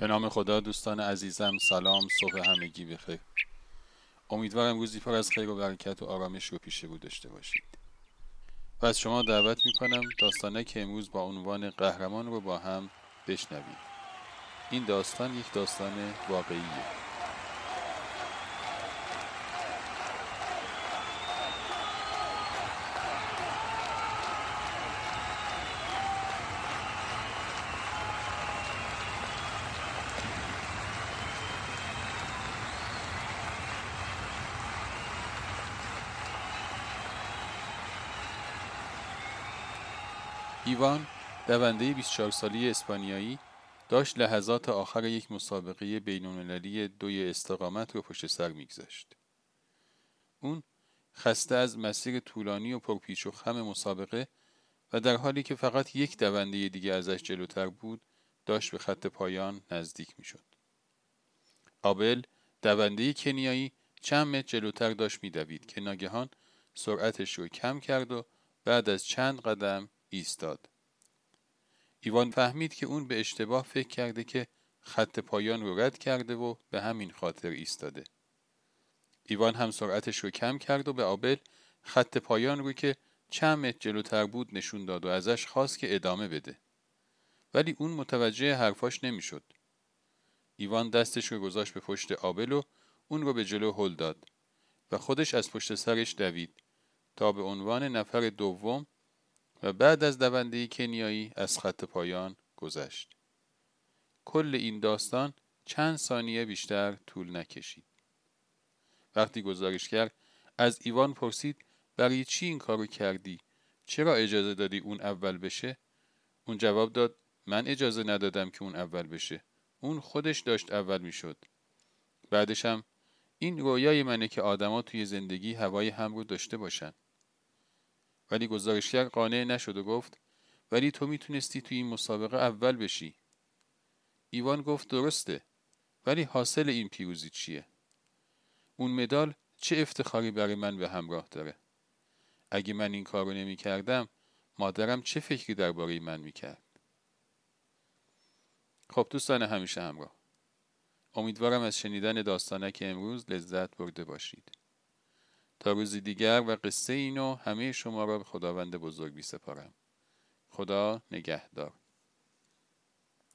به نام خدا دوستان عزیزم سلام صبح همگی بخیر امیدوارم روزی پر از خیر و برکت و آرامش رو پیش رو داشته باشید. و از شما دعوت می‌کنم داستانه که امروز با عنوان قهرمان رو با هم بشنویم. این داستان یک داستان واقعیه. ایوان دونده 24 سالی اسپانیایی داشت لحظات آخر یک مسابقه بینالمللی دوی استقامت رو پشت سر میگذاشت. اون خسته از مسیر طولانی و پرپیچ و خم مسابقه و در حالی که فقط یک دونده دیگه ازش جلوتر بود داشت به خط پایان نزدیک می‌شد. آبل دونده کنیایی چند متر جلوتر داشت میدوید که ناگهان سرعتش رو کم کرد و بعد از چند قدم ایستاد. ایوان فهمید که اون به اشتباه فکر کرده که خط پایان رو رد کرده و به همین خاطر ایستاده. ایوان هم سرعتش رو کم کرد و به آبل خط پایان رو که چند متر جلوتر بود نشون داد و ازش خواست که ادامه بده. ولی اون متوجه حرفاش نمی‌شد. ایوان دستش رو گذاشت به پشت آبل و اون رو به جلو هل داد و خودش از پشت سرش دوید تا به عنوان نفر دوم و بعد از دونده کنیایی از خط پایان گذشت. کل این داستان چند ثانیه بیشتر طول نکشید. وقتی گزارشگر از ایوان پرسید برای چی این کارو کردی؟ چرا اجازه دادی اون اول بشه؟ اون جواب داد من اجازه ندادم که اون اول بشه. اون خودش داشت اول می‌شد. بعدش هم این رویای منه که آدما توی زندگی هوای هم رو داشته باشن. ولی گزارشگر قانع نشد و گفت ولی تو می‌تونستی توی این مسابقه اول بشی. ایوان گفت درسته ولی حاصل این پیروزی چیه؟ اون مدال چه افتخاری برای من به همراه داره؟ اگه من این کارو نمی کردم مادرم چه فکری درباره من می‌کرد؟ خب دوستان همیشه همراه. امیدوارم از شنیدن داستانک امروز لذت برده باشید. تا روزی دیگر و قصه اینو همه شما را به خداوند بزرگ بی سپارم. خدا نگهدار.